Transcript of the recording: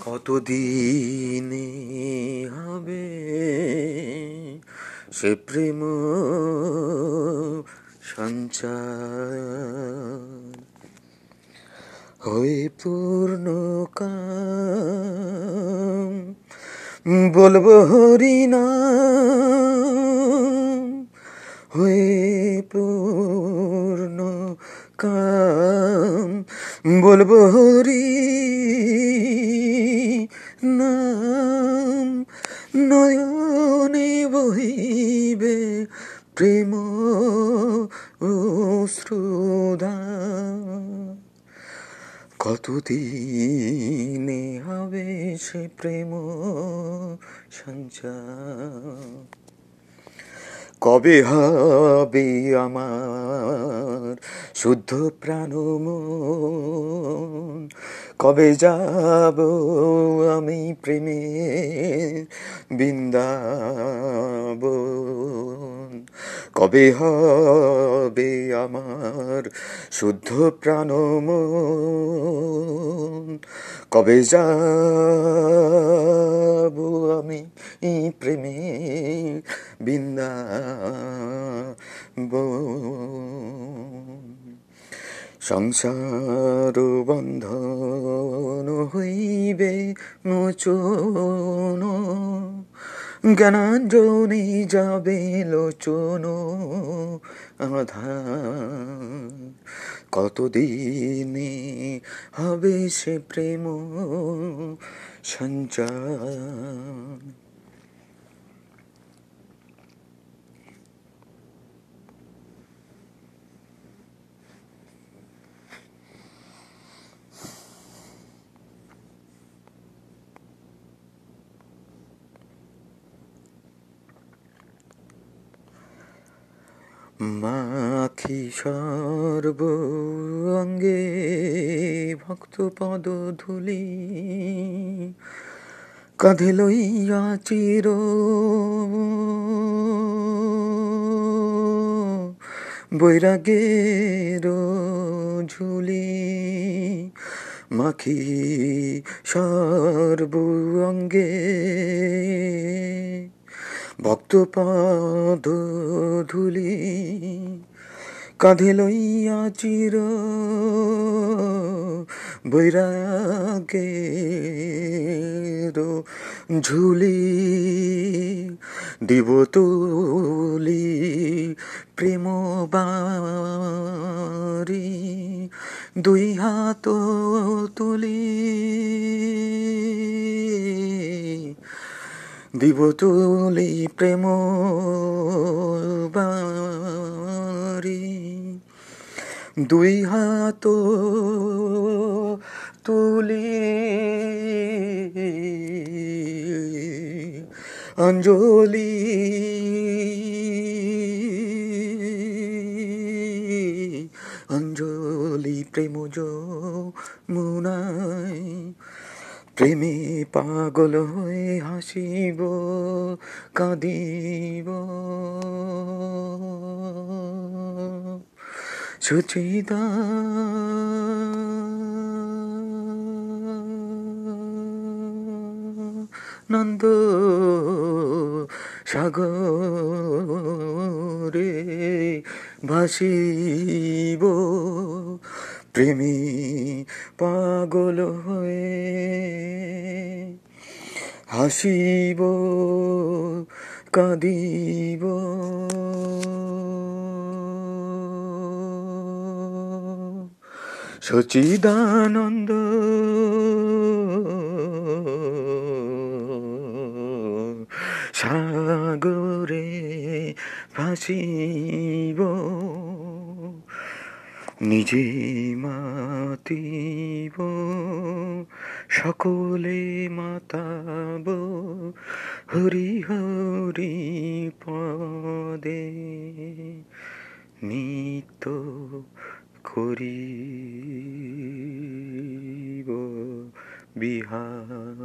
কতদিনে হবে সে প্রেম সঞ্চার? হয়ে পূর্ণ কাম বলব হয়ে পূর্ণ কাম বলব হরি নাম। নয়নে বহিবে প্রেম শ্রোধা কতদিনে হবে সে প্রেম সঞ্চার? কবে হবে আমার শুদ্ধ প্রাণ কবে যাব আমি প্রেমে বৃন্দাবন? কবে হবে আমার শুদ্ধ প্রাণ কবে যাব আমি প্রেমে বৃন্দাবন? সংসার বন্ধন হইবে মোচন। জ্ঞানাঞ্জনে যাবে লোচন। আধার কতদিনে হবে সে প্রেম সঞ্চার? মাখি সর্ব অঙ্গে ভক্ত পদ ধুলি কাঁধে লইয়া চির বৈরাগের ঝুলি মাখি সর্ব অঙ্গে ভক্ত পদ ধুলি কাঁধে লইয়া চির বৈরাগের ঝুলি দিব তুলি প্রেম বারি দুই হাত তুলি দিব তুলি প্রেম দুই হাত তুলি। অঞ্জলি। অঞ্জলি প্রেম মুনাই প্রেমে পাগল হয়ে হাসিব কাঁদিব। সুচিতা নন্দ সাগরে ভাসিব। প্রেমী পাগল হয়ে হাসিব কাঁদিব। সচিদানন্দ সাগরে ভাসিব। নিজে মাতিব সকলে মাতাব হরি হরি পদে নিত্য করিব বিহার